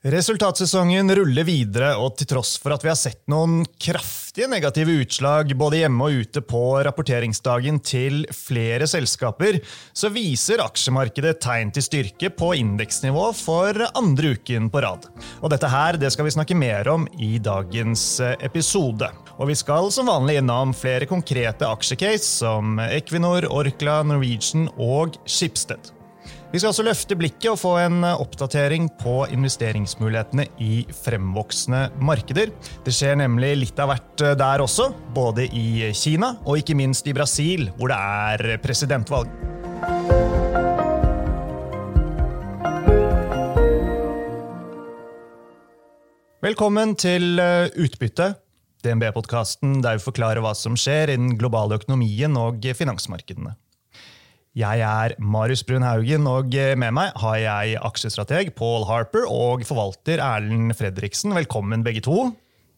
Resultatsesongen ruller videre, og til tross for at vi har sett noen kraftige negative utslag både hjemme og ute på rapporteringsdagen til flere selskaper, så viser aksjemarkedet tegn til styrke på indeksnivå for andre uken på rad. Og dette her det skal vi snakke mer om i dagens episode. Og vi skal som vanlig innom flere konkrete aksjecase som Equinor, Orkla, Norwegian og Schibsted. Vi skal altså løfte blikket og få en oppdatering på investeringsmulighetene i fremvoksende markeder. Det skjer nemlig litt av hvert der også, både i Kina og ikke minst i Brasil, hvor det er presidentvalg. Velkommen til Utbytte, DNB-podkasten der vi forklarer hva som skjer i den globale økonomien og finansmarkedene. Jeg er Marius Brun Haugen, og med meg har jeg aksjestrateg Paul Harper og forvalter Erlend Fredriksen. Velkommen, begge to.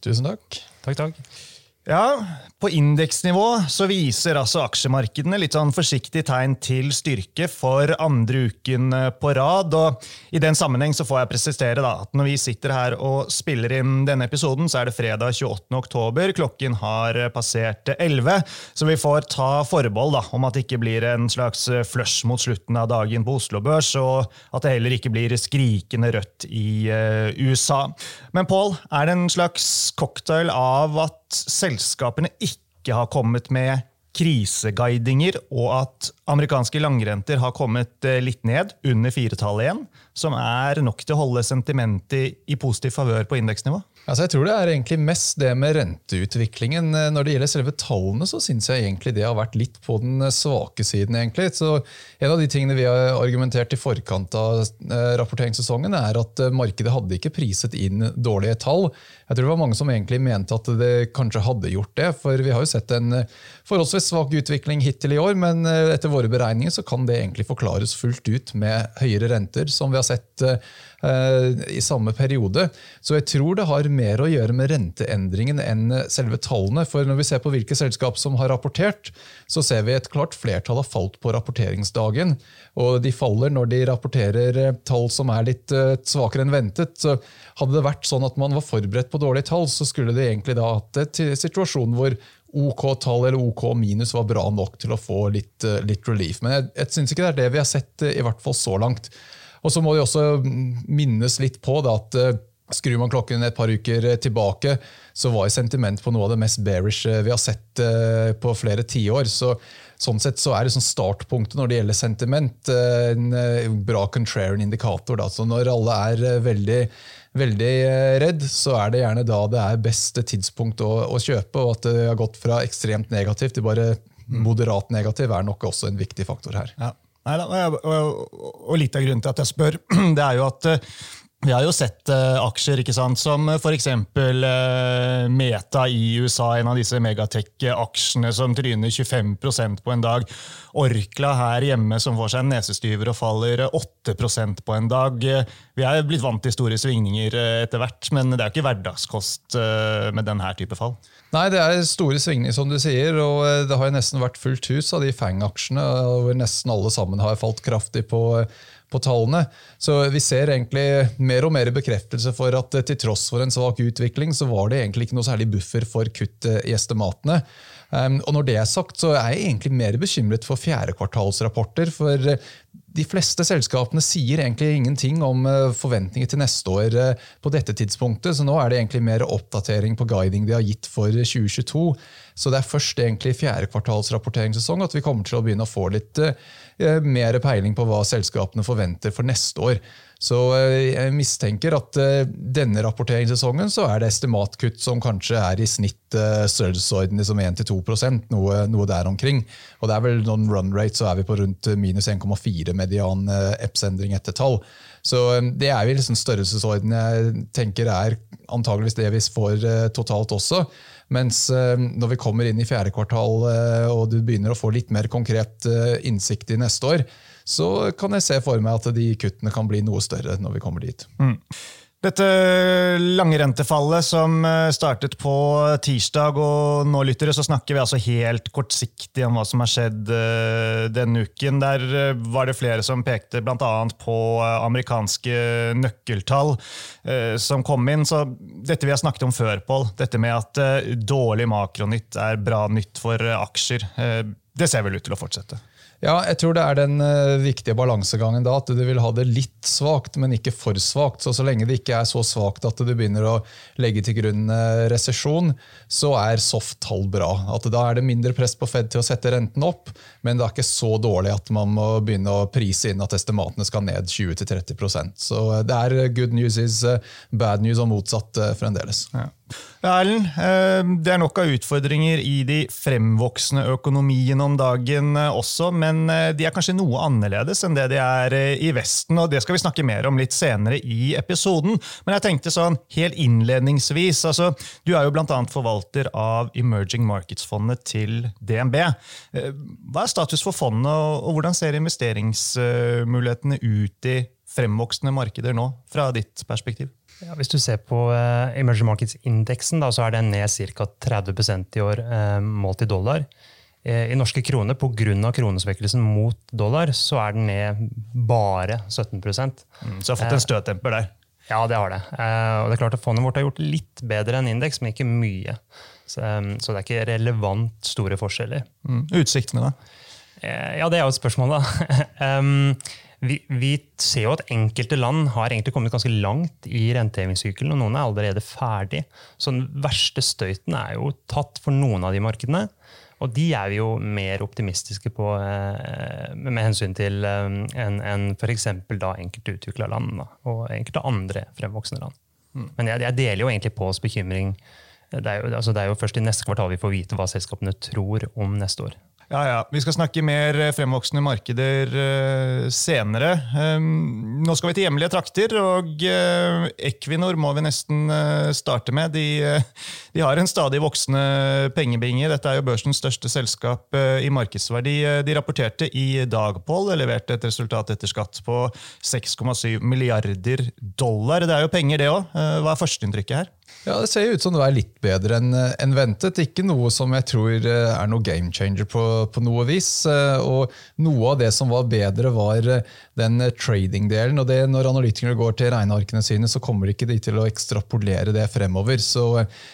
Tusen takk. Takk, takk. Ja, På indeksnivå så viser altså aksjemarkedene litt sånn forsiktig tegn til styrke for andre uken på rad. og I den sammenheng så får jeg presisere da, at når vi sitter her og spiller inn denne episoden, så er det fredag 28. oktober. Klokken har passert 11, så vi får ta forbehold da, om at det ikke blir en slags flush mot slutten av dagen på Oslo Børs, og at det heller ikke blir skrikende rødt i USA. Men Paul, er det en slags cocktail av at selskapene ikke har kommet med kriseguidinger, og at amerikanske langrenter har kommet eh, litt ned, under firetallet igjen, som er nok til å holde sentimentet i positiv favør på indeksnivå? Altså jeg tror det er egentlig mest det med renteutviklingen. Eh, når det gjelder selve tallene, så syns jeg egentlig det har vært litt på den eh, svake siden. egentlig. Så En av de tingene vi har argumentert i forkant av rapporteringssesongen, er at markedet hadde ikke priset inn dårlige tall. Jeg tror det var mange som egentlig mente at det kanskje hadde gjort det. For vi har jo sett en forholdsvis svak utvikling hittil i år, men etter våre beregninger så kan det egentlig forklares fullt ut med høyere renter, som vi har sett i samme periode. Så jeg tror det har mer å gjøre med renteendringen enn selve tallene. For når vi ser på hvilke selskap som har rapportert, så ser vi et klart flertall har falt på rapporteringsdagen. Og de faller når de rapporterer eh, tall som er litt uh, svakere enn ventet. Så hadde det vært sånn at man var forberedt på dårlige tall, så skulle det egentlig da hatt en situasjon hvor OK-tall eller OK minus var bra nok til å få litt, eh, litt relief. Men jeg, jeg syns ikke det er det vi har sett, eh, i hvert fall så langt. Og så må de også minnes litt på det at eh, Skrur man klokken et par uker tilbake, så var sentiment på noe av det mest bearish vi har sett på flere tiår. Så, sånn sett så er det sånn startpunktet når det gjelder sentiment, en bra contrarian indikator. Da. Så når alle er veldig veldig eh, redd, så er det gjerne da det er beste tidspunkt å, å kjøpe. Og at det har gått fra ekstremt negativt til bare moderat negativ, er nok også en viktig faktor her. Ja. Nei, og, og, og, litt av grunnen til at jeg spør, det er jo at eh, vi har jo sett uh, aksjer ikke sant, som f.eks. Uh, Meta i USA, en av disse megatech-aksjene som tryner 25% på en dag. Orkla her hjemme som får seg en nesestyver og faller 8% på en dag. Vi er blitt vant til store svingninger etter hvert, men det er jo ikke hverdagskost uh, med denne type fall. Nei, det er store svingninger, som du sier. og Det har jo nesten vært fullt hus av de Fang-aksjene, hvor nesten alle sammen har falt kraftig på på tallene. Så vi ser egentlig mer og mer bekreftelse for at til tross for en svak utvikling, så var det egentlig ikke noe særlig buffer for kutt i estimatene. Um, og når det er sagt, så er jeg egentlig mer bekymret for fjerdekvartalsrapporter. For de fleste selskapene sier egentlig ingenting om eh, forventninger til neste år eh, på dette tidspunktet, så nå er det egentlig mer oppdatering på guiding de har gitt for 2022. Så det er først egentlig i fjerde kvartalsrapporteringssesong at vi kommer til å begynne å få litt eh, mer peiling på hva selskapene forventer for neste år. Så jeg mistenker at denne rapporteringssesongen så er det estimatkutt som kanskje er i snitt størrelsesorden liksom 1-2% noe, noe der omkring. Og det er vel noen run rate så er vi på rundt minus 1,4 median EPS-endring etter tall. Så det er jo liksom størrelsesorden jeg tenker er antageligvis det vi får totalt også. Mens når vi kommer inn i fjerde kvartal og du begynner å få litt mer konkret innsikt i neste år, så kan jeg se for meg at de kuttene kan bli noe større når vi kommer dit. Mm. Dette langrentefallet som eh, startet på tirsdag, og nå lyttere, så snakker vi altså helt kortsiktig om hva som har skjedd uh, denne uken. Der uh, var det flere som pekte bl.a. på amerikanske nøkkeltall som kom inn. Så dette vi har snakket om før, Pål, dette med at dårlig makronytt er bra nytt for aksjer, det ser vel ut til å fortsette? Ja, jeg tror det er den uh, viktige balansegangen da, at du vil ha det litt svakt, men ikke for svakt. Så så lenge det ikke er så svakt at du begynner å legge til grunn uh, resesjon, så er soft-tall bra. At Da er det mindre press på Fed til å sette renten opp, men det er ikke så dårlig at man må begynne å prise inn at estimatene skal ned 20-30% Så uh, det er good news is bad news og motsatt fremdeles. Ja. Erlend, eh, det er nok av utfordringer i de fremvoksende økonomiene om dagen eh, også, men eh, de er kanskje noe annerledes enn det de er i Vesten. og Det skal vi snakke mer om litt senere i episoden. Men jeg tenkte sånn helt innledningsvis altså, Du er jo bl.a. forvalter av Emerging Markets-fondet til DNB. Hva er status for fondet, og hvordan ser investeringsmulighetene ut i fremvoksende markeder nå, fra ditt perspektiv? Ja, hvis du ser på uh, emerging markets-indeksen, så er den ned ca. 30% i år uh, målt i dollar. Uh, I norske kroner, pga. kronesvekkelsen mot dollar, så er den ned bare 17 mm, Så har fått en støttemper der? Ja, det har det. og det er klart at Fondet vårt har gjort litt bedre enn indeks, men ikke mye. Så, så, det er ikke relevant store forskjeller. Mm. Utsiktene, da? ja, det er jo et spørsmål, da. um, vi, vi, ser jo at enkelte land har egentlig kommet ganske langt i rentehevingssykkelen, og noen er allerede ferdig. Så den verste støyten er jo tatt for noen av de markedene. Og de er vi jo mer optimistiske på eh, med hensyn til eh, enn en f.eks. enkelte utvikla land da, og enkelte andre fremvoksende land. Mm. Men jeg, jeg, deler jo egentlig Påls bekymring. Det er, jo, altså det er jo først i neste kvartal vi får vite hva selskapene tror om neste år. Ja, ja. Vi skal snakke mer eh, fremvoksende markeder uh, senere. Um, nå skal vi til hjemlige trakter, og uh, Equinor må vi nesten starte med. De, de, har en stadig voksende pengebinge. Dette er jo børsens største selskap i markedsverdi. De rapporterte i dag, Pål, leverte et resultat etter skatt på 6,7 milliarder dollar. Det er jo penger, det òg. Hva er førsteinntrykket her? Ja, Det ser ut som det er litt bedre enn en ventet. Ikke noe som jeg tror eh, er noe game changer på, på, noe vis. Eh, og Noe av det som var bedre, var eh, den trading-delen. og det, Når analytikere går til regnearkene sine, så kommer ikke til å ekstrapolere det fremover. Så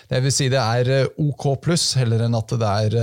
det vil si det er OK pluss, heller enn at det er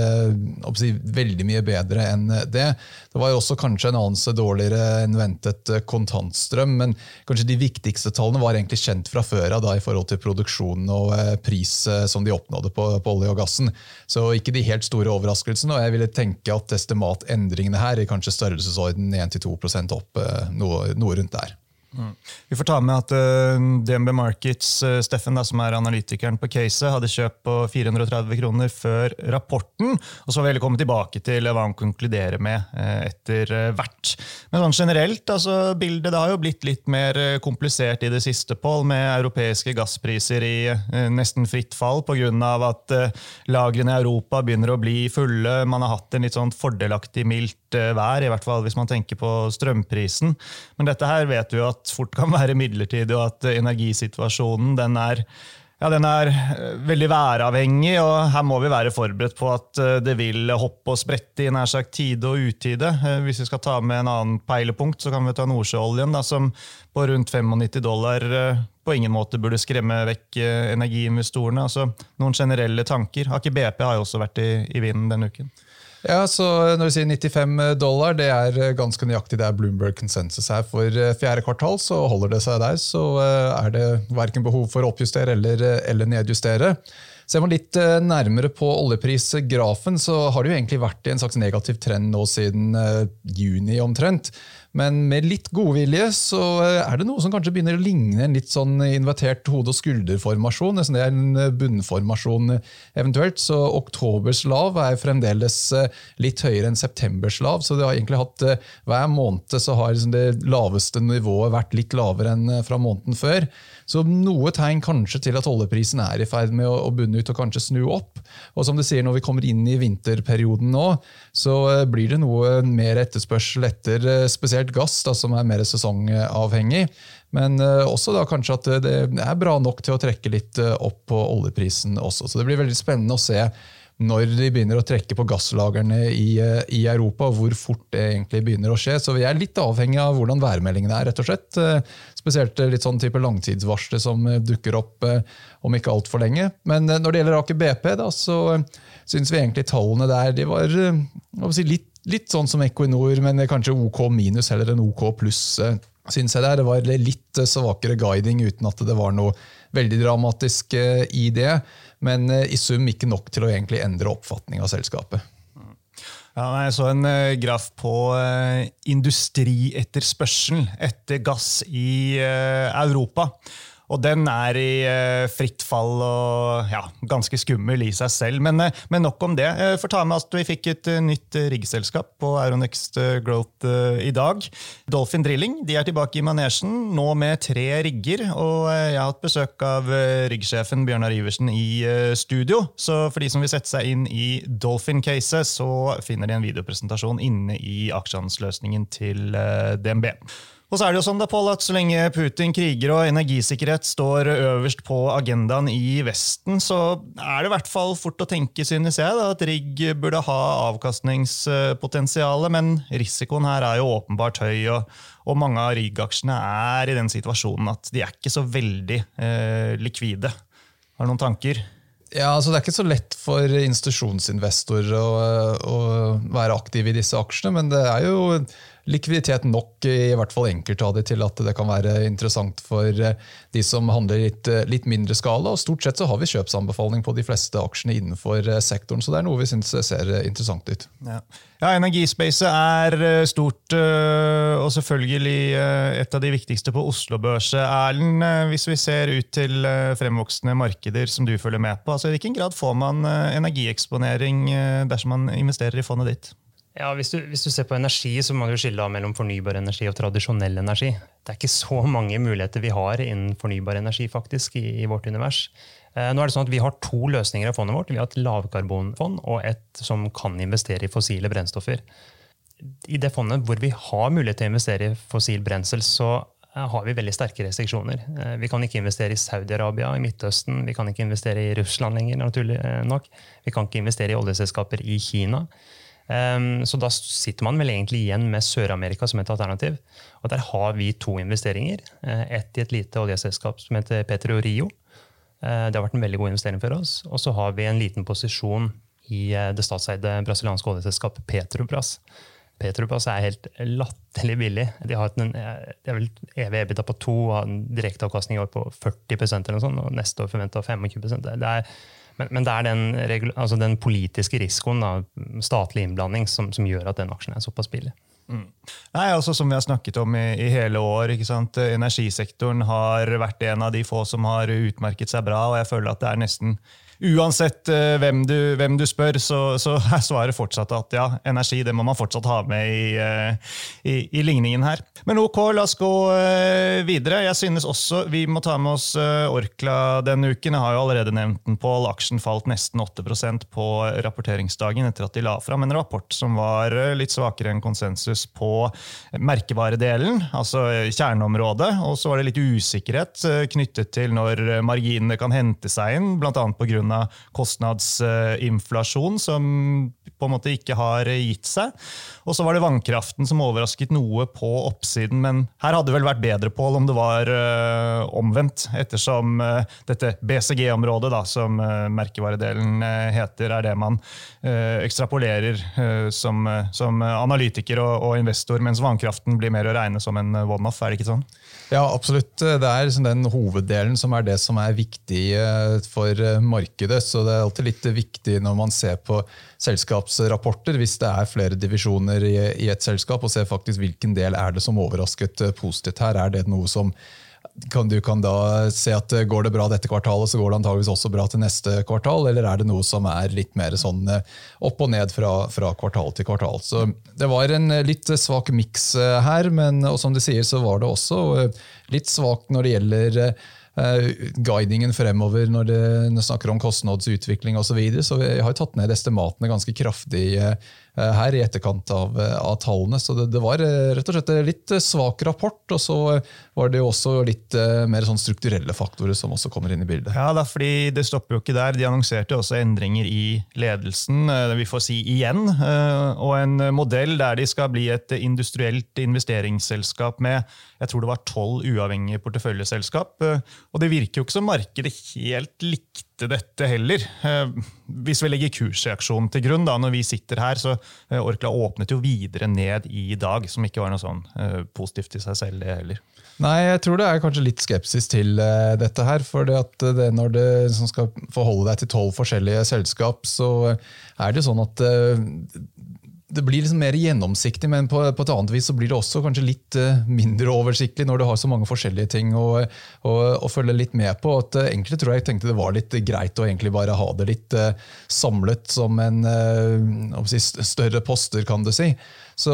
si, veldig mye bedre enn det. Det var jo også kanskje en anelse dårligere enn ventet kontantstrøm, men kanskje de viktigste tallene var egentlig kjent fra før av i forhold til produksjonen og eh, pris eh, som de oppnådde på, på, olje og gassen. Så ikke de helt store overraskelsene. og Jeg ville tenke at estimatendringene her i kanskje størrelsesorden 1-2 opp, eh, noe, noe rundt der. Mm. Vi får ta med at uh, eh, DNB Markets, uh, Steffen, da, som er analytikeren på caset, hadde kjøpt på 430 kroner før rapporten. og Så har vi kommet tilbake til hva han konkluderer med uh, etter hvert. Men sånn generelt, altså, bildet det har jo blitt litt mer komplisert i det siste, Pål, med europeiske gasspriser i nesten fritt fall pga. at lagrene i Europa begynner å bli fulle. Man har hatt en litt sånn fordelaktig mildt vær, i hvert fall hvis man tenker på strømprisen. Men dette her vet vi jo at fort kan være midlertidig, og at energisituasjonen den er, ja, den er eh, veldig væravhengig. og Her må vi være forberedt på at eh, det vil hoppe og sprette i nær sagt tide og utide. Eh, hvis vi skal ta med en annen peilepunkt, så kan vi ta Nordsjøoljen, som på rundt 95 dollar på ingen måte burde skremme vekk energiinvestorene. Altså, noen generelle tanker. Aker BP har jo også vært i, i vinden denne uken. Ja, så Når du sier 95 dollar, det er eh, ganske nøyaktig det er Bloomberg consensus her. For eh, fjerde kvartal så holder det seg der, så eh, er det verken behov for å oppjustere eller, eller nedjustere. Ser man litt nærmere på oljeprisgrafen, så har det jo egentlig vært i en slags negativ trend nå siden juni omtrent. Men med litt godvilje så eh, er det noe som kanskje begynner å ligne en litt sånn invertert hode- og skulderformasjon. Nesten det er en eh, bunnformasjon eh, eventuelt. Så oktobers lav er fremdeles litt høyere enn septembers lav. Så det har egentlig hatt hver måned så har liksom det laveste nivået vært litt lavere enn fra måneden før. Så noe tegn kanskje til at oljeprisen er i ferd med å bunne ut og kanskje snu opp. Og som du sier, når vi kommer inn i vinterperioden nå, så blir det noe mer etterspørsel etter spesielt gass, da, som er mer sesongavhengig. Men også da kanskje at det er bra nok til å trekke litt opp på oljeprisen også. Så det blir veldig spennende å se når de begynner å trekke på gasslagrene i, i, Europa, hvor fort det egentlig begynner å skje. Så vi er litt avhengig av hvordan værmeldingene er, rett og slett. Spesielt litt sånn type langtidsvarsler som dukker opp om ikke altfor lenge. Men når det gjelder Aker BP, da, så syns vi egentlig tallene der de var si, litt, litt, sånn som Equinor, men kanskje OK minus heller enn OK pluss. Synes jeg der. Det var litt svakere guiding uten at det var noe veldig dramatisk i det men eh, i sum ikke nok til å egentlig endre oppfatning av selskapet. Ja, jeg så en uh, graf på uh, industrietterspørsel etter gass i Europa. Og den er i uh, fritt fall og ja, ganske skummel i seg selv. Men, uh, men nok om det. Uh, får ta med at Vi fikk et uh, nytt riggselskap på Aeronext Growth i dag. Dolphin Drilling de er tilbake i manesjen, nå med tre rigger. Og jeg har hatt besøk av riggsjefen Bjørnar Iversen i studio. Så for de som vil sette seg inn i Dolphin-caset, så finner de en videopresentasjon inne i aksjehandelsløsningen til DNB. Og så er det jo sånn da, Paul, at Så lenge Putin kriger og energisikkerhet står øverst på agendaen i Vesten, så er det i hvert fall fort å tenke synes jeg, da, at rigg burde ha avkastningspotensialet. Men risikoen her er jo åpenbart høy, og, og mange av rigg-aksjene er i den situasjonen at de er ikke så veldig eh, likvide. Har du noen tanker? Ja, altså Det er ikke så lett for institusjonsinvestorer å, å være aktive i disse aksjene, men det er jo likviditet nok, i hvert fall enkelte av det, til at det kan være interessant for eh, de som handler litt, eh, litt mindre skala. og Stort sett så har vi kjøpsanbefaling på de fleste aksjene innenfor eh, sektoren, så det er noe vi syns ser interessant ut. Ja, ja Energispacet er stort, og selvfølgelig et av de viktigste på Oslo Børs. Erlend, hvis vi ser ut til fremvoksende markeder som du følger med på, altså i hvilken grad får man energieksponering dersom man investerer i fondet ditt? Ja, hvis du, hvis du, ser på energi, så må du skille mellom fornybar energi og tradisjonell energi. Det er ikke så mange muligheter vi har innen fornybar energi faktisk, i, i vårt univers. Eh, nå er det sånn at Vi har to løsninger i fondet vårt. Vi har et lavkarbonfond og et som kan investere i fossile brennstoffer. I det fondet hvor vi har mulighet til å investere i fossil brensel, så eh, har vi veldig sterke restriksjoner. Eh, vi kan ikke investere i Saudi-Arabia, i Midtøsten, vi kan ikke investere i Russland lenger. naturlig nok. Vi kan ikke investere i oljeselskaper i Kina. Um, så da sitter man vel egentlig igjen med Sør-Amerika som et alternativ. Og der har vi to investeringer. Uh, ett i et lite oljeselskap som heter Petro Rio. Uh, det har vært en veldig god investering for oss. Og så har vi en liten posisjon i uh, det statseide brasilianske oljeselskapet Petrobras. Petrobras er helt latterlig billig. De har en, de vel evig EBITDA på to og har en direkteavkastning i år på 40% eller noe sånt, og neste år forventa 25% det er men, men, det er den, altså den politiske risikoen, da, statlig innblanding, som, som, gjør at den aksjen er såpass billig. Mm. Nei, altså Som vi har snakket om i, i hele år, energisektoren har vært en av de få som har utmerket seg bra. og jeg føler at det er nesten uansett uh, hvem, du, hvem, du, spør, så, så, er svaret fortsatt at ja, energi det må man fortsatt ha med i, uh, i, i ligningen her. Men ok, la oss gå uh, videre. Jeg synes også vi må ta med oss Orkla denne uken. Jeg har jo allerede nevnt den på. Aksjen falt nesten 8% på rapporteringsdagen etter at de la fram en rapport som var litt svakere enn konsensus på merkevaredelen, altså kjerneområdet. Og så var det litt usikkerhet knyttet til når marginene kan hente seg inn, bl.a. pga pga. kostnadsinflasjon, som på en måte ikke har gitt seg. Og så var det vannkraften som overrasket noe på oppsiden, men her hadde det vel vært bedre, Pål, om det var uh, omvendt, ettersom uh, dette BCG-området, som uh, merkevaredelen heter, er det man ekstrapolerer som, som, analytiker og, og, investor, mens vannkraften blir mer å regne som en one-off, er det ikke sånn? Ja, absolutt. Det er liksom den hoveddelen som er det som er viktig for markedet. Så det er alltid litt viktig når man ser på selskapsrapporter, hvis det er flere divisjoner i, et selskap, og ser faktisk hvilken del er det som overrasket positivt her. Er det noe som kan, du kan da se at går det bra dette kvartalet, så går det antageligvis også bra til neste kvartal, eller er det noe som er litt mer sånn eh, opp og ned fra, fra kvartal til kvartal? Så Det var en litt svak miks eh, her, men og som de sier, så var det også eh, litt svakt når det gjelder eh, guidingen fremover når det snakker om kostnadsutvikling osv. Så, videre. så vi har tatt ned estimatene ganske kraftig eh, her i etterkant av, av tallene. Så det, det, var rett og slett litt svak rapport, og så var det jo også litt mer sånn strukturelle faktorer som også kommer inn i bildet. Ja, da, fordi Det stopper jo ikke der. De annonserte også endringer i ledelsen, vi får si igjen. Og en modell der de skal bli et industrielt investeringsselskap med jeg tror det var tolv uavhengige porteføljeselskap. Eh, og det virker jo ikke som markedet helt likte dette heller. Eh, hvis vi legger kursreaksjonen til grunn, da, når vi sitter her, så eh, Orkla åpnet jo videre ned i dag, som ikke var noe sånn positivt i seg selv, heller. Nei, jeg tror det er kanskje litt skepsis til dette her. For det når du skal forholde deg til tolv forskjellige selskap, så er det jo sånn at det blir liksom mer gjennomsiktig, men på, på, et annet vis så blir det også kanskje litt uh, mindre oversiktlig når du har så mange forskjellige ting å, å, å følge litt med på. At, uh, egentlig tror jeg tenkte det var litt greit å egentlig bare ha det litt uh, samlet som en si, større poster, kan du si. Så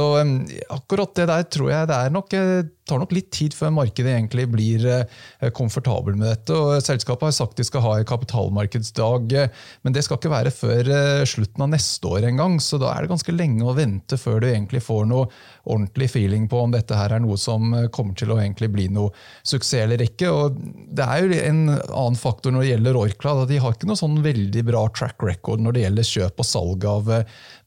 akkurat det der tror jeg det nok tar nok litt tid før markedet egentlig blir eh, komfortabel med dette. og Selskapet har sagt de skal ha en kapitalmarkedsdag, eh, men det skal ikke være før eh, slutten av neste år engang. Så da er det ganske lenge å vente før du egentlig får noe ordentlig feeling på om dette her er noe som kommer til å egentlig bli noe suksess eller ikke. Og det er jo en annen faktor når det gjelder Orkla. De har ikke noe sånn veldig bra track record når det gjelder kjøp og salg av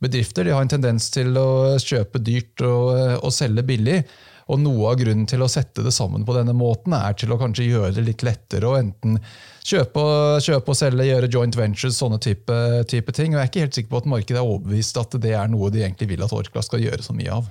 bedrifter. De har en tendens til å kjøpe dyrt og, og selge billig. Og Noe av grunnen til å sette det sammen på denne måten er til å kanskje gjøre det litt lettere å enten kjøpe og, kjøpe og selge, gjøre joint ventures, sånne type, type, ting. Og Jeg er ikke helt sikker på at markedet er overbevist at det er noe de egentlig vil at Orkla skal gjøre så mye av.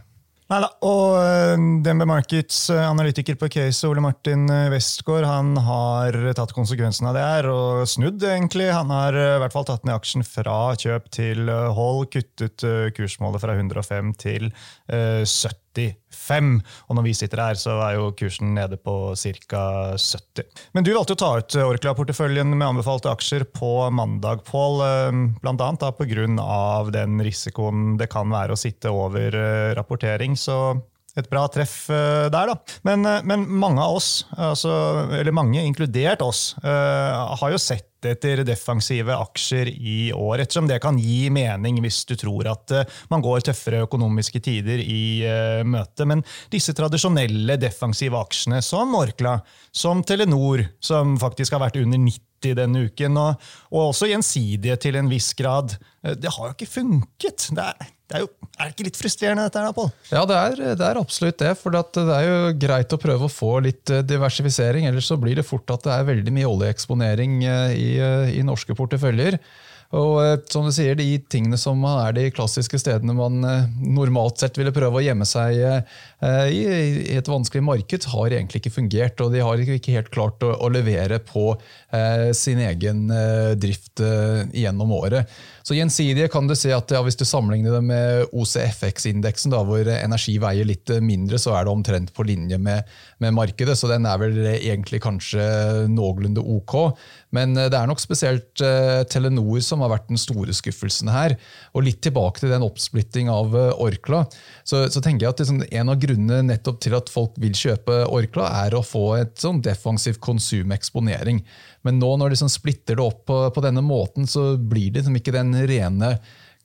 Neida, og eh, DNB Markets eh, analytiker på case, Ole Martin eh, Westgård, han har tatt konsekvensen av det her og snudd, egentlig. Han har i hvert fall tatt ned aksjen fra kjøp til hold, kuttet kursmålet fra 105 til 70. 85. Og når vi sitter her, så er jo kursen nede på ca. 70. Men du valgte å ta ut Orkla-porteføljen med anbefalte aksjer på mandag, Pål. Ehm, Bl.a. pga. den risikoen det kan være å sitte over eh, rapportering. så et bra treff uh, der, da. Men, uh, men, mange av oss, altså, eller mange, inkludert oss, uh, har jo sett etter defensive aksjer i år, ettersom det kan gi mening hvis du tror at man går tøffere økonomiske tider i møte. Men disse tradisjonelle defensive aksjene, som Orkla, som Telenor, som faktisk har vært under 90 denne uken, og, og også gjensidige til en viss grad, det har jo ikke funket. Det er, det er, jo, er det ikke litt frustrerende, dette her, Pål? Ja, det er, det er, absolutt det. For det er jo greit å prøve å få litt eh, diversifisering. Ellers så blir det fort at det er veldig mye oljeeksponering eh, i, eh, i norske porteføljer. Og som du sier, De tingene som er de klassiske stedene man normalt sett ville prøve å gjemme seg i, i et vanskelig marked, har egentlig ikke fungert. Og de har ikke helt klart å, levere på eh, sin egen eh, drift eh, gjennom året. Så Gjensidige kan du si at ja, hvis du sammenligner det med OCFX-indeksen, hvor energi veier litt mindre, så er det omtrent på linje med, med markedet. Så den er vel egentlig kanskje noenlunde ok. Men det er nok spesielt Telenor som har vært den store skuffelsen her. Og litt tilbake til den oppsplitting av eh, Orkla. Så, så tenker jeg at liksom, En av grunnene nettopp til at folk vil kjøpe Orkla, er å få et sånn defensiv konsumeksponering. Men nå når de sånn splitter det opp på, på, denne måten, så blir det liksom ikke den rene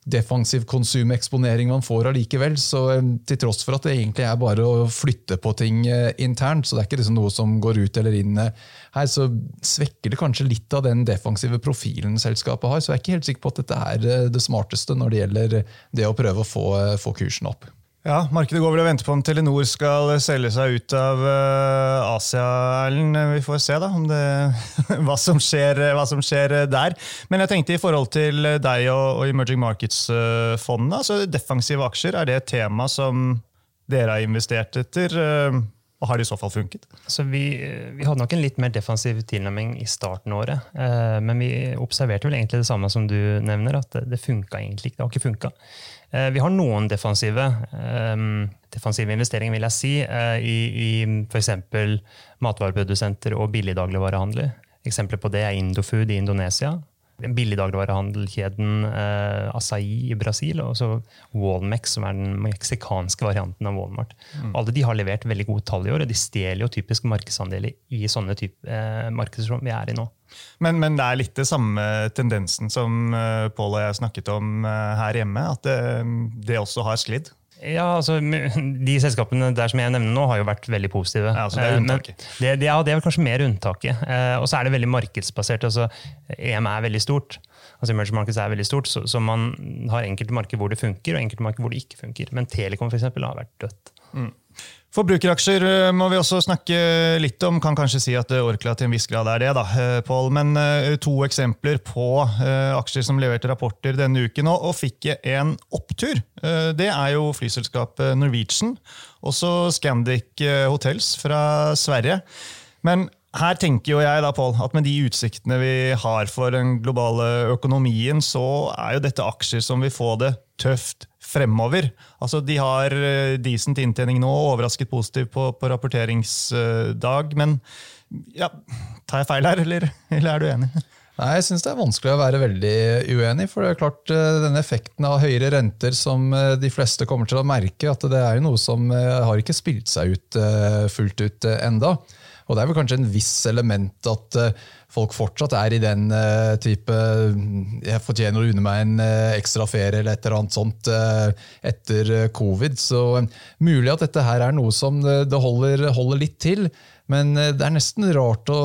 defensiv konsumeksponering man får allikevel. Så eh, til tross for at det egentlig er bare å flytte på ting eh, internt, så det er ikke liksom noe som går ut eller inn eh, her, så svekker det kanskje litt av den defensive profilen selskapet har. Så jeg er ikke helt sikker på at dette er det smarteste når det gjelder det å prøve å få, få kursen opp. Ja, Markedet går vel og venter på om Telenor skal selge seg ut av uh, Asia. Erlend. Vi får se da, det, hva, som skjer, hva, som skjer, der. Men jeg tenkte i forhold til deg og, og Emerging Markets-fondene, altså defensive aksjer, er det et tema som dere har investert etter? Uh, og har det i så fall funket? Så vi, vi, hadde nok en litt mer defensiv tilnærming i starten av året. Eh, men vi observerte vel egentlig det samme som du nevner, at det, det funka egentlig ikke. Det har ikke funka. Eh, vi har noen defensive, eh, defensive investeringer, vil jeg si, eh, i, i f.eks. matvareprodusenter og billigdagligvarehandler. Eksempler på det er Indofood i Indonesia. Billigdagligvarehandelkjeden eh, Acai i Brasil, og så Walmex, som er den meksikanske varianten av Walmart. Mm. Alle de har levert veldig gode tall i år, og de stjeler jo typisk markedsandeler i sånne type, eh, markeder som vi er i nå. Men, men, det er litt det samme tendensen som uh, Pål og jeg snakket om uh, her hjemme, at det, det også har sklidd? Ja, altså, De selskapene der som jeg nevner nå, har jo vært veldig positive. Ja, altså det er unntaket. Det, det, ja, det er kanskje mer unntaket. Eh, og så er det veldig markedsbasert. altså EM er veldig stort. altså Emerging markets er veldig stort, så, så man har enkelte markeder hvor det funker, og enkelte markeder hvor det ikke funker. Men Telekom for eksempel, har vært dødt. Mm. Forbrukeraksjer eh, må vi også snakke litt om. Kan kanskje si at Orkla til en viss grad er det, da, Pål. Paul. Men eh, to eksempler på aksjer som leverte rapporter denne uken og fikk en opptur. Det er jo flyselskapet Norwegian, også Scandic Hotels fra Sverige. Men her tenker jo jeg da, Paul, at med de utsiktene vi har for den globale økonomien, så er jo dette aksjer som vil få det tøft fremover. Altså, De har uh, decent inntjening nå, overrasket positivt på, på rapporteringsdag. Men ja, tar jeg feil her, eller, eller er du enig? Nei, Jeg syns det er vanskelig å være veldig uenig. For det er klart eh, denne effekten av høyere renter som eh, de fleste kommer til å merke, at det er noe som har ikke spilt seg ut fullt ut enda. Og det er vel kanskje en viss element at folk fortsatt er i den uh, type Jeg fortjener å unne meg en uh, ekstra ferie eller et eller annet sånt etter covid. Så mulig at dette her er noe som det holder, holder litt til. Men det er nesten rart å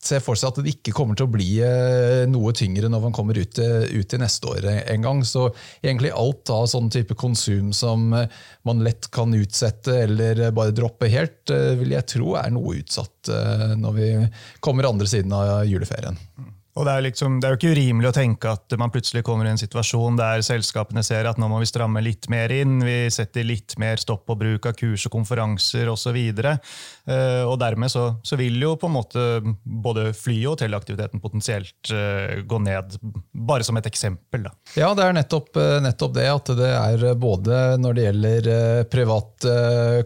ser for seg at det ikke kommer til å bli eh, noe tyngre når man kommer ut, eh, ut i neste år en gang. Så egentlig alt av sånn type konsum som eh, man lett kan utsette eller bare droppe helt, vil jeg tro er noe utsatt når vi kommer andre siden av juleferien. Og det er, liksom, det er, jo ikke urimelig å tenke at man plutselig kommer i en situasjon der selskapene ser at nå må vi stramme litt mer inn, vi setter litt mer stopp på bruk av kurs og konferanser osv. Og, uh, dermed så, så, vil jo på en måte både fly- og hotellaktiviteten potensielt uh, gå ned. Bare som et eksempel. Da. Ja, det er nettopp, eh, nettopp, det. At det er både når det gjelder privat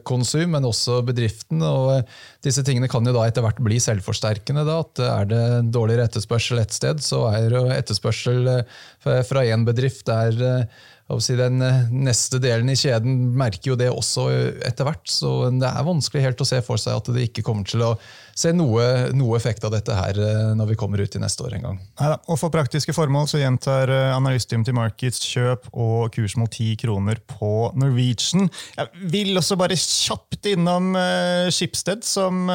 konsum, men også bedriften. og disse tingene kan jo da etter hvert bli selvforsterkende. Da, at Er det dårligere etterspørsel et sted, så er etterspørsel eh, fra én bedrift der eh, den eh, neste delen i kjeden merker jo det også etter hvert. Så det er vanskelig helt å se for seg at det ikke kommer til å se noe, noe, effekt av dette her eh, når vi kommer ut i neste år en gang. Neida. Og For praktiske formål så gjentar analystium til Markets kjøp og kurs mot 10 kroner på Norwegian. Jeg vil også bare kjapt innom Skipsted, som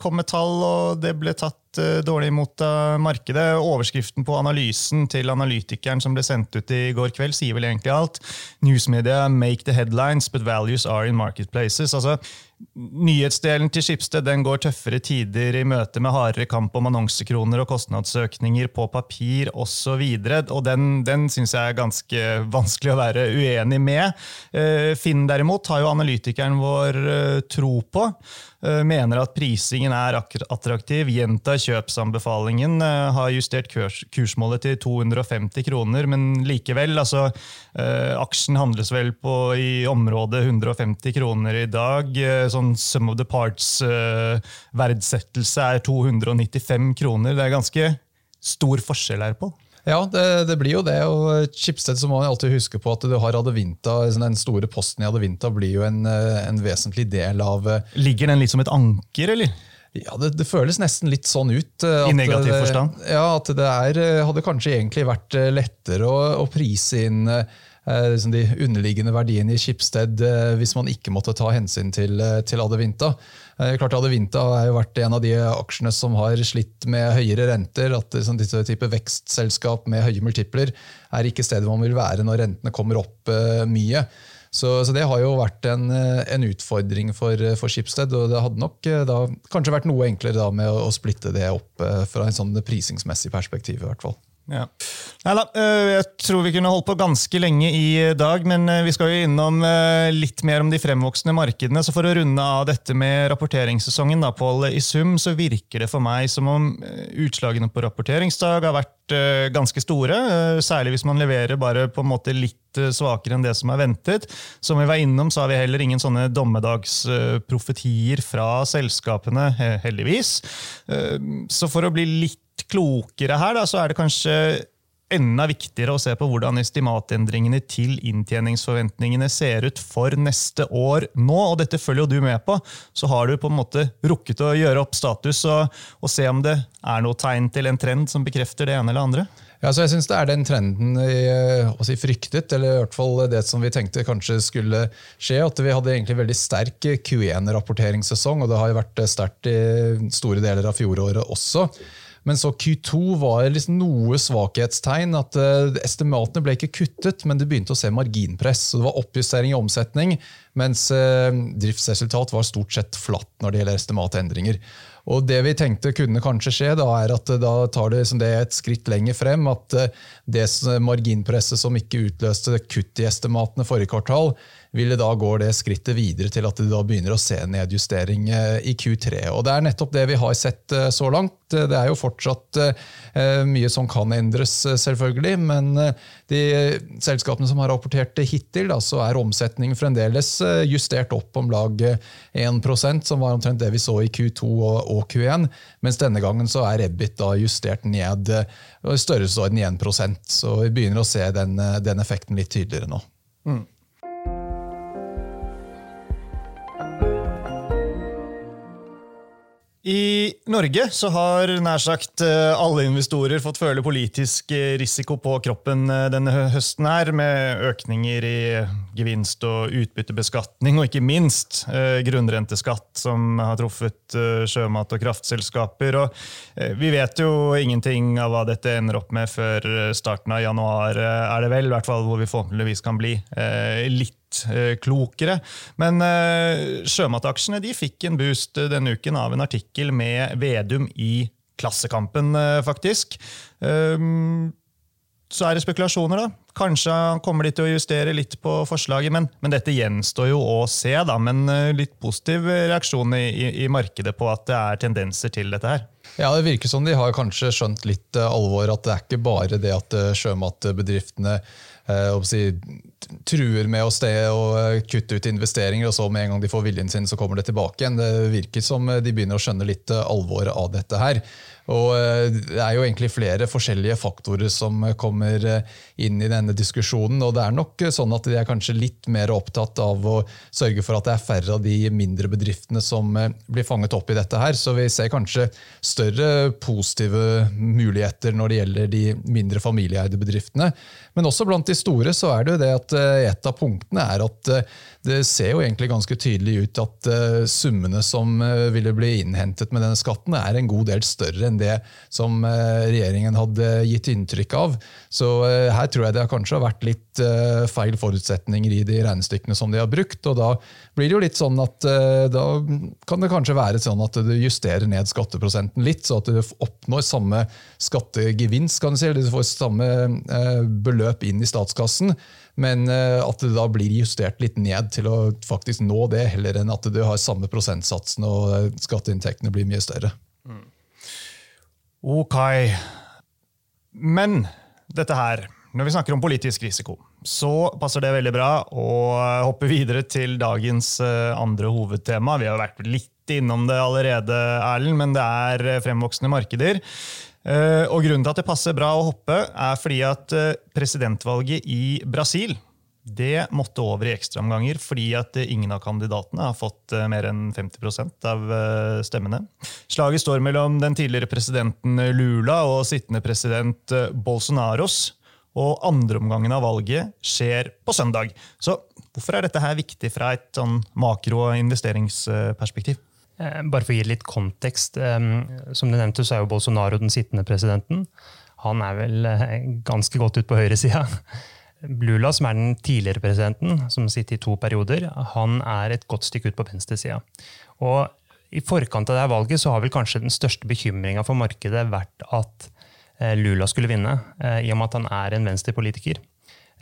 kom med tall, og det ble tatt dårlig imot av markedet. Overskriften på analysen til analytikeren som ble sendt ut i går kveld, sier vel egentlig alt. Newsmedia make the headlines, but values are in marketplaces. Altså, Nyhetsdelen til Skipsted den går tøffere tider i møte med hardere kamp om annonsekroner og kostnadsøkninger på papir osv. Den, den syns jeg er ganske vanskelig å være uenig med. Eh, Finn derimot har jo analytikeren vår eh, tro på. Eh, mener at prisingen er attraktiv, gjentar kjøpsanbefalingen, har justert kurs, kursmålet til 250 kroner, men likevel, altså Aksjen handles vel på i området 150 kroner i dag. Sånn Sum of the parts-verdsettelse er 295 kroner. Det er ganske stor forskjell her på. Ja, det, det, blir jo det. og Chipsted så må man alltid huske på at du har Adevinta, den store posten i Adevinta blir jo en, en vesentlig del av eh, Ligger den litt som et anker, eller? Ja, det, det, føles nesten litt sånn ut. Eh, I negativ forstand? Ja, at det er, eh, hadde kanskje egentlig vært lettere å, å prise inn de underliggende verdiene i Schibsted hvis man ikke måtte ta hensyn til, til Adevinta. Eh, klart Adevinta har jo vært en av de aksjene som har slitt med høyere renter. at liksom, disse type Vekstselskap med høye multipler er ikke stedet man vil være når rentene kommer opp mye. Så, så, det har jo vært en, eh, en utfordring for, for Schibsted. Og det hadde nok da, kanskje vært noe enklere da med å, å splitte det opp fra en sånn prisingsmessig perspektiv. i hvert fall. Ja. Neida, eh, jeg tror vi kunne holdt på ganske lenge i dag, men eh, vi skal jo innom eh, litt mer om de fremvoksende markedene. Så For å runde av dette med rapporteringssesongen, da, Paul, i sum så virker det for meg som om utslagene på rapporteringsdag har vært ganske store. Særlig hvis man leverer bare på en måte litt svakere enn det som er ventet. Som vi var innom, så har vi heller ingen sånne dommedagsprofetier fra selskapene, heldigvis. Så for å bli litt klokere her, da, så er det kanskje enda viktigere å se på hvordan estimatendringene til inntjeningsforventningene ser ut for neste år nå. og Dette følger jo du med på. Så har du på en måte rukket å gjøre opp status og, og se om det er noe tegn til en trend som bekrefter det ene eller andre. Ja, så jeg synes Det er den trenden vi eh, si, fryktet, eller i hvert fall det som vi tenkte kanskje skulle skje. At vi hadde egentlig veldig sterk Q1-rapporteringssesong, og det har jo vært sterkt i store deler av fjoråret også. Men så Q2 var liksom noe svakhetstegn. at uh, Estimatene ble ikke kuttet, men det begynte å se marginpress. så Det var oppjustering i omsetning, mens uh, driftsresultat var stort sett flatt når det gjelder estimatendringer. Og Det vi tenkte kunne kanskje skje, da er at eh, da tar det, det et skritt lenger frem. At det marginpresset som ikke utløste kutt i estimatene forrige kvartal, ville da gå det skrittet videre til at du da begynner å se nedjustering eh, i Q3. Og Det er nettopp det vi har sett eh, så langt. Det er jo fortsatt eh, mye som kan endres, selvfølgelig. Men de selskapene som har rapportert det hittil, da, så er omsetningen fremdeles justert opp om lag 1 som var omtrent det vi så i Q2 og Q1. Mens denne gangen så er EBIT da justert ned i størrelsesorden 1 Så vi begynner å se den, den effekten litt tydeligere nå. Mm. I Norge så har nær sagt eh, alle investorer fått føle politisk eh, risiko på kroppen eh, denne høsten, her, med økninger i gevinst- og utbyttebeskatning, og ikke minst grunnrenteskatt, som har truffet sjømat- og kraftselskaper. Og vi vet jo ingenting av hva dette ender opp med før starten av januar, er det vel, i hvert fall hvor vi forhåpentligvis kan bli litt klokere. Men uh, sjømataksjene de fikk en boost denne uken av en artikkel med Vedum i Klassekampen, faktisk. Um, så er det spekulasjoner, da. Kanskje kommer de til å justere litt på forslaget, men, men dette gjenstår jo å se. da, Men litt positiv reaksjon i, i, i, markedet på at det er tendenser til dette her. Ja, Det virker som de har kanskje skjønt litt alvor, at det er ikke bare det at sjømatbedriftene eh, si, truer med å stede og eh, kutte ut investeringer, og så med en gang de får viljen sin, så kommer det tilbake igjen. Det virker som de begynner å skjønne litt eh, alvoret av dette her. Og eh, Det er jo egentlig flere forskjellige faktorer som kommer inn i denne diskusjonen. og Det er nok sånn at de er kanskje litt mer opptatt av å sørge for at det er færre av de mindre bedriftene som blir fanget opp i dette. her, Så vi ser kanskje større positive muligheter når det gjelder de mindre familieeide bedriftene. Men også blant de store så er det jo det at et av punktene er at det ser jo egentlig ganske tydelig ut at uh, summene som ville bli innhentet med denne skatten, er en god del større enn det som regjeringen hadde gitt inntrykk av. Så her tror jeg det kanskje har vært litt feil forutsetninger i de regnestykkene som de har brukt. og Da blir det jo litt sånn at da kan det kanskje være sånn at du justerer ned skatteprosenten litt, så at du oppnår samme skattegevinst, kan du si, eller du får samme beløp inn i statskassen. Men eh, at det da blir justert litt ned til å faktisk nå det, heller enn at du har samme prosentsatsen og eh, skatteinntektene blir mye større. Mm. Ok. Men dette her, når vi snakker om politisk risiko, så passer det veldig bra å hoppe videre til dagens eh, andre hovedtema. Vi har vært litt innom det allerede, Erlend, men det er fremvoksende markeder. Eh, og Grunnen til at det passer bra å hoppe, er fordi at eh, presidentvalget i Brasil det måtte over i ekstraomganger fordi at eh, ingen av kandidatene har fått mer enn 50% av stemmene. Slaget står mellom den tidligere presidenten Lula og sittende president Bolsonaros. Og andreomgangen av valget skjer på søndag. Så hvorfor er dette her viktig fra et sånn makro- og investeringsperspektiv? Eh, bare for å gi litt kontekst. Som du nevnte, så er jo Bolsonaro den sittende presidenten. Han er vel eh, ganske godt ut på høyresida. Lula, som er den tidligere presidenten, som sitter i to perioder, han er et godt stykke ut på venstresida. Og I forkant av det her valget så har vel kanskje den største bekymringa for markedet vært at eh, Lula skulle vinne, i og med at han er en venstrepolitiker.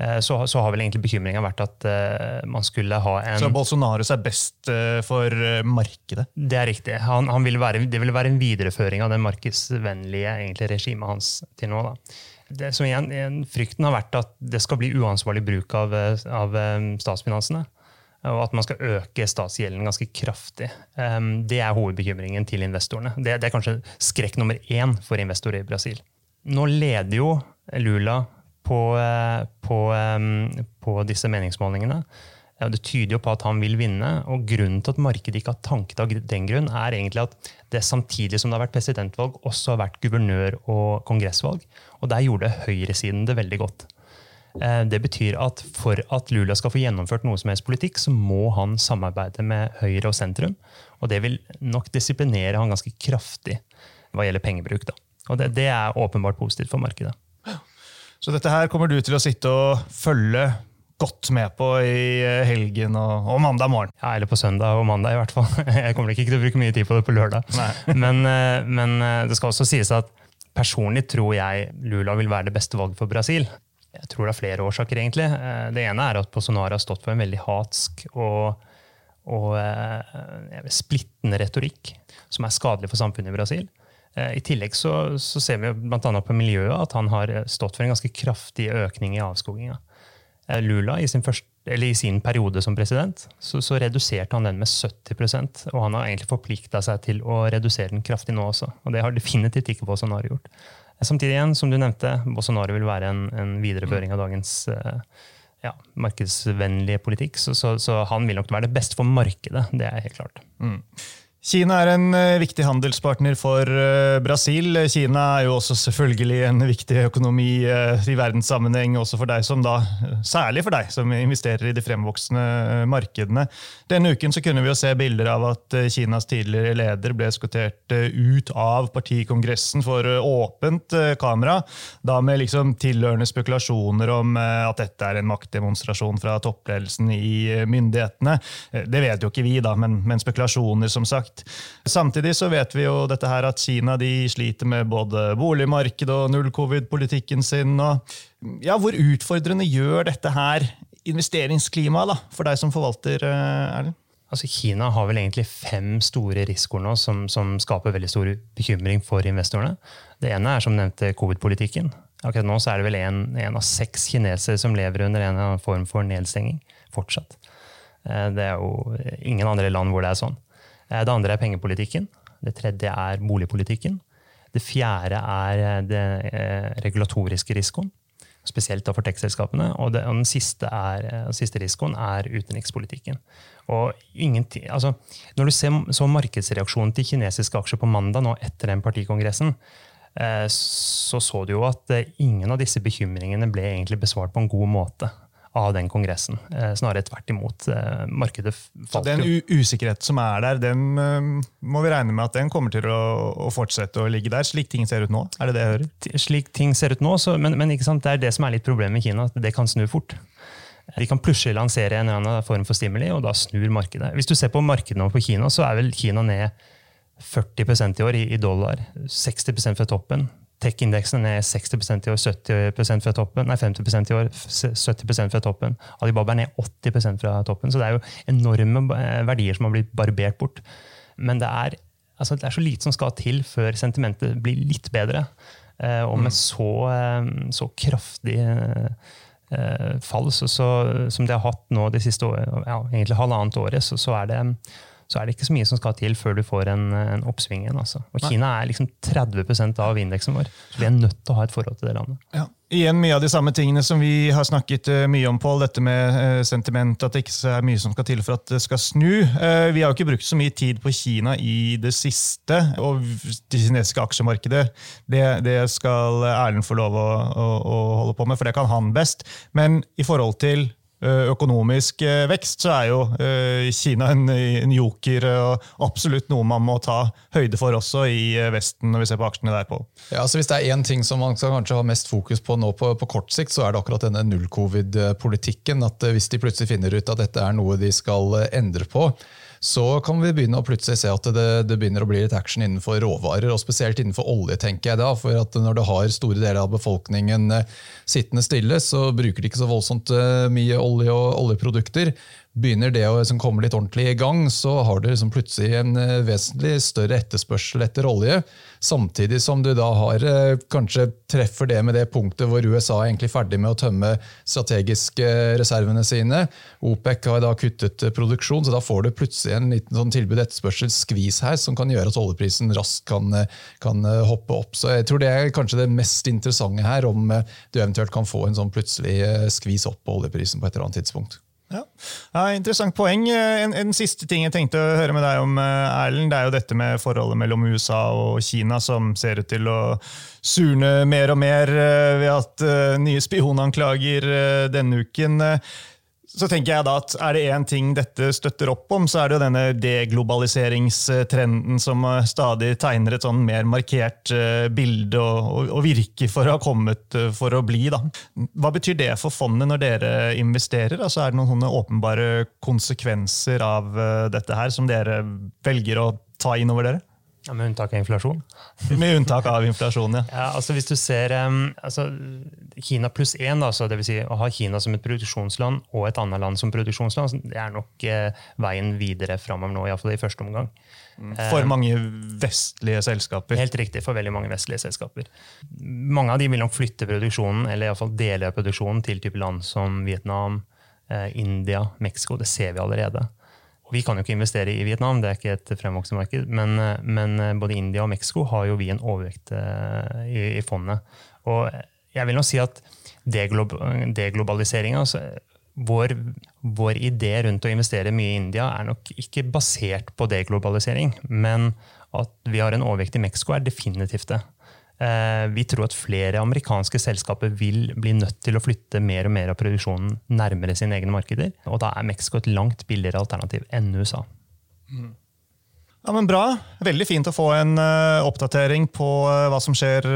Eh, så, så, har vel egentlig bekymringa vært at uh, man skulle ha en Så Bolsonaro er best uh, for markedet? Det er riktig. Han, han vil være, det vil være en videreføring av det markedsvennlige egentlig, regimet hans til nå. Da. Det, igjen, Frykten har vært at det skal bli uansvarlig bruk av, av statsfinansene. og at man skal øke statsgjelden ganske kraftig. Um, det er hovedbekymringen til investorene. Det, det, er kanskje skrekk nummer én for investorer i Brasil. Nå leder jo Lula på, eh, på, på disse meningsmålingene. Det tyder jo på at han vil vinne. og Grunnen til at markedet ikke har tanket av den grunn, er egentlig at det samtidig som det har vært presidentvalg, også har vært guvernør- og kongressvalg. Og der gjorde høyresiden det veldig godt. Eh, det betyr at for at Lula skal få gjennomført noe som helst politikk, så må han samarbeide med Høyre og sentrum. Og det vil nok disiplinere han ganske kraftig hva gjelder pengebruk. Da. Og det, det er åpenbart positivt for markedet. Så dette her kommer du til å sitte og følge godt med på i eh, helgen og, og, mandag morgen. Ja, Eller på søndag og mandag, i hvert fall. Jeg kommer ikke til å bruke mye tid på det på lørdag. Men, eh, men, det skal også sies at personlig tror jeg Lula vil være det beste valget for Brasil. Jeg tror det er flere årsaker, egentlig. Eh, det ene er at Bolsonaro har stått for en veldig hatsk og, og eh, splittende retorikk som er skadelig for samfunnet i Brasil. Eh, I tillegg så, så ser vi bl.a. på miljøet at han har stått for en ganske kraftig økning i avskoginga. Lula, i sin, første, i sin, periode som president, så, så, reduserte han den med 70% Og han har egentlig forplikta seg til å redusere den kraftig nå også. Og det har definitivt ikke Bolsonaro gjort. Samtidig igjen, som du nevnte, Bolsonaro vil være en, en videreføring av dagens ja, markedsvennlige politikk. Så, så, så, han vil nok være det beste for markedet. Det er helt klart. Mm. Kina er en eh, viktig handelspartner for eh, Brasil. Kina er jo også selvfølgelig en viktig økonomi eh, i verdenssammenheng, også for deg som da, særlig for deg som investerer i de fremvoksende markedene. Denne uken så kunne vi jo se bilder av at Kinas tidligere leder ble eskortert ut av partikongressen for åpent kamera, da med liksom tilhørende spekulasjoner om at dette er en maktdemonstrasjon fra toppledelsen i myndighetene. Det vet jo ikke vi, da, men, men spekulasjoner, som sagt sagt. Samtidig så vet vi jo dette her at Kina de sliter med både boligmarked og null-covid-politikken sin. Og, ja, hvor utfordrende gjør dette her investeringsklimaet for deg som forvalter, eh, Erlend? Altså, Kina har vel egentlig fem store risikoer nå som, som, skaper veldig stor bekymring for investorene. Det ene er som nevnte covid-politikken. Akkurat nå er det vel en, av seks kinesere som lever under en form for nedstenging fortsatt. Eh, det er jo ingen andre land hvor det er sånn. Eh, det andre er pengepolitikken. Det tredje er boligpolitikken. Det fjerde er eh, den eh, regulatoriske risikoen, spesielt for tech-selskapene. Og, den siste, er, den siste, risikoen er utenrikspolitikken. Og altså, når du ser så markedsreaksjonen til kinesiske aksjer på mandag nå etter den partikongressen, så så du jo at ingen av disse bekymringene ble egentlig besvart på en god måte av den kongressen. Eh, snarere tvert imot. Eh, markedet falt. Så Den usikkerheten som er der, den eh, må vi regne med at den kommer til å, fortsette å ligge der, slik ting ser ut nå? Er det det jeg hører? Slik ting ser ut nå, så, men, men det er det som er litt problemet med Kina, at det kan snu fort. De kan plutselig lansere en eller annen form for stimuli, og da snur markedet. Hvis du ser på markedet nå på Kina, så er vel Kina ned 40% i år i dollar. 60% fra toppen. Tech-indeksen er 60% i år, 70% fra toppen. Nei, 50% i år, 70% fra toppen. Alibaba er ned 80% fra toppen. Så det er jo enorme eh, verdier som har blitt barbert bort. Men det er, altså, det er så lite som skal til før sentimentet blir litt bedre. Eh, og med mm. så, eh, så kraftig fall så, så, som det har hatt nå de siste år, ja, egentlig halvannet året, så, så er det så er det ikke så mye som skal til før du får en, en oppsving igjen. Altså. Og Kina er liksom 30 av indeksen vår, så vi er nødt til å ha et forhold til det landet. Ja. Igjen mye av de samme tingene som vi har snakket uh, mye om, Pål. Dette med uh, sentiment, at det ikke er mye som skal til for at det skal snu. Vi har jo ikke brukt så mye tid på Kina i det siste. Og det kinesiske aksjemarkedet, det, det skal Erlend få lov å, å, å holde på med, for det kan han best. Men i forhold til Eh, økonomisk eh, vekst, så er jo eh, Kina en, en, joker og absolutt noe man må ta høyde for også i Vesten, når vi ser på aksjene der. på. Ja, altså Hvis det er én ting som man skal kanskje ha mest fokus på nå på, på kort sikt, så er det akkurat denne null-covid-politikken. at Hvis de plutselig finner ut at dette er noe de skal endre på, så kan vi begynne å plutselig se at det, det, begynner å bli litt action innenfor råvarer, og spesielt innenfor olje. tenker jeg da, for at Når du har store deler av befolkningen eh, sittende stille, så bruker de ikke så voldsomt eh, mye olje og oljeprodukter. Begynner det å liksom komme litt ordentlig i gang, så har du liksom plutselig en eh, vesentlig større etterspørsel etter olje. Samtidig som du da har eh, kanskje treffer det med det punktet hvor USA er egentlig ferdig med å tømme strategiske reservene sine. OPEC har da kuttet produksjon, så da får du plutselig en liten sånn tilbud-etterspørsel-skvis her som kan gjøre at oljeprisen raskt kan, kan, hoppe opp. Så jeg tror det er kanskje det mest interessante her, om du eventuelt kan få en sånn plutselig skvis opp på oljeprisen på et eller annet tidspunkt. Ja. ja. Interessant poeng. En, en, siste ting jeg tenkte å høre med deg om, eh, Erlend, det er jo dette med forholdet mellom USA og Kina, som ser ut til å surne mer og mer eh, ved at nye spionanklager denne uken. Så tenker jeg da at Er det én ting dette støtter opp om, så er det jo denne deglobaliseringstrenden som eh, stadig tegner et sånn mer markert eh, bilde og, og, og virker for å ha kommet eh, for å bli. Da. Hva betyr det for fondet når dere investerer? Altså, er det noen åpenbare konsekvenser av dette her som dere velger å ta inn over dere? Ja, Med unntak av inflasjon? Med unntak av inflasjon, ja. ja altså hvis du ser um, altså, Kina pluss én, altså, dvs. Si å ha Kina som et produksjonsland og et annet land som produksjonsland, det er nok uh, veien videre framover nå, iallfall i første omgang. Mm. For mange vestlige selskaper? Helt riktig, for veldig mange vestlige selskaper. Mange av de vil nok flytte produksjonen, eller iallfall deler av produksjonen til type land som Vietnam, uh, India, Mexico. Det ser vi allerede. Vi kan jo ikke investere i Vietnam, det er ikke et fremvoksende marked, men, men, både India og Mexico har jo vi en overvekt eh, i, i fondet. Og jeg vil nå si at deglobaliseringa altså, vår, vår, idé rundt å investere mye i India er nok ikke basert på deglobalisering, men at vi har en overvekt i Mexico, er definitivt det. Eh, vi tror at flere amerikanske selskaper vil bli nødt til å flytte mer og mer av produksjonen nærmere sine egne markeder. Og da er Mexico et langt billigere alternativ enn USA. Mm. Ja, men Bra. Veldig fint å få en uh, oppdatering på uh, hva som skjer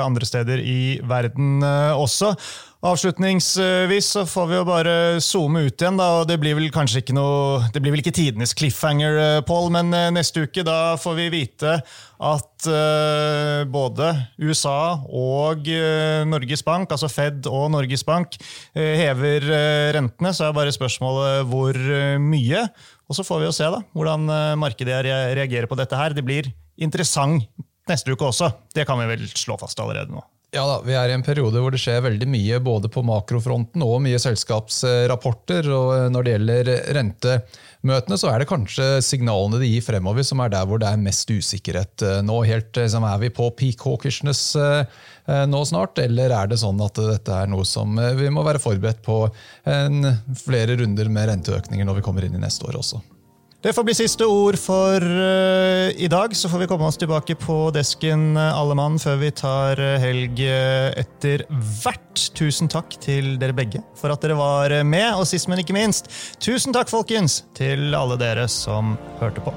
andre steder i verden også. Avslutningsvis så får vi jo bare zoome ut igjen. da, og Det blir vel kanskje ikke noe, det blir vel ikke tidenes cliffhanger, Paul, men neste uke da får vi vite at både USA og Norges Bank, altså Fed og Norges Bank, hever rentene. Så er bare spørsmålet hvor mye. Og Så får vi jo se da, hvordan eh, markedet reagerer på dette. her. Det blir interessant neste uke også. Det kan vi vel slå fast allerede nå. Ja da, Vi er i en periode hvor det skjer veldig mye både på makrofronten og mye selskapsrapporter. og eh, Når det gjelder rentemøtene, så er det kanskje signalene de gir fremover som er der hvor det er mest usikkerhet. Eh, nå helt, liksom, Er vi på peak hawkishness nå snart, eller er det sånn at dette er noe som vi må være forberedt på en, flere runder med renteøkninger når vi kommer inn i neste år også? Det får bli siste ord for uh, i dag. Så får vi komme oss tilbake på desken uh, alle mann før vi tar uh, helg etter hvert. Tusen takk til dere begge for at dere var med. Og sist, men ikke minst, tusen takk, folkens, til alle dere som hørte på.